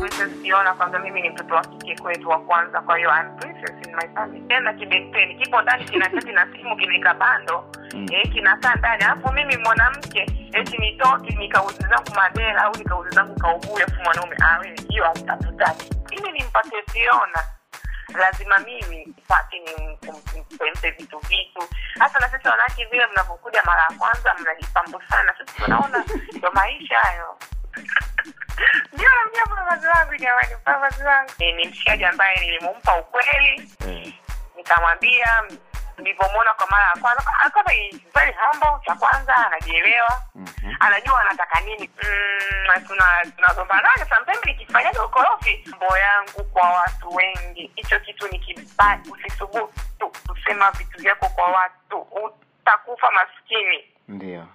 Princess kwanza mimi ni mtoto wa kike kwetu wa kwanza kwa hiyo I'm princess in my family. Tena kibenteni kipo ndani kina chati na simu kimeka bando. Mm. eh, kinakaa ndani. Alafu mimi mwanamke eti nitoke nikauzi zangu madela au nikauzi zangu kaubuya afu mwanaume awe hiyo hatutaki ili nimpate Siona. Lazima mimi pati ni mpempe vitu vitu. Hasa na sisi wanawake vile mnavyokuja mara ya kwanza mnajipambo sana. Sisi tunaona ndo maisha hayo ndio namjia mavazi wangu jamani wazazi wangu ni ni mshikaji ambaye nilimumpa ukweli. Eh. nikamwambia nilivyomwona kwa mara ya kwanza kwanza very humble cha kwanza anajielewa. Mhm. anajua anataka nini. Mm, na tuna tunagombanaga sometimes nikifanyaga ukorofi mambo yangu kwa watu wengi. Hicho kitu ni kibaya usisubutu kusema vitu vyako kwa watu. Utakufa maskini. Ndio.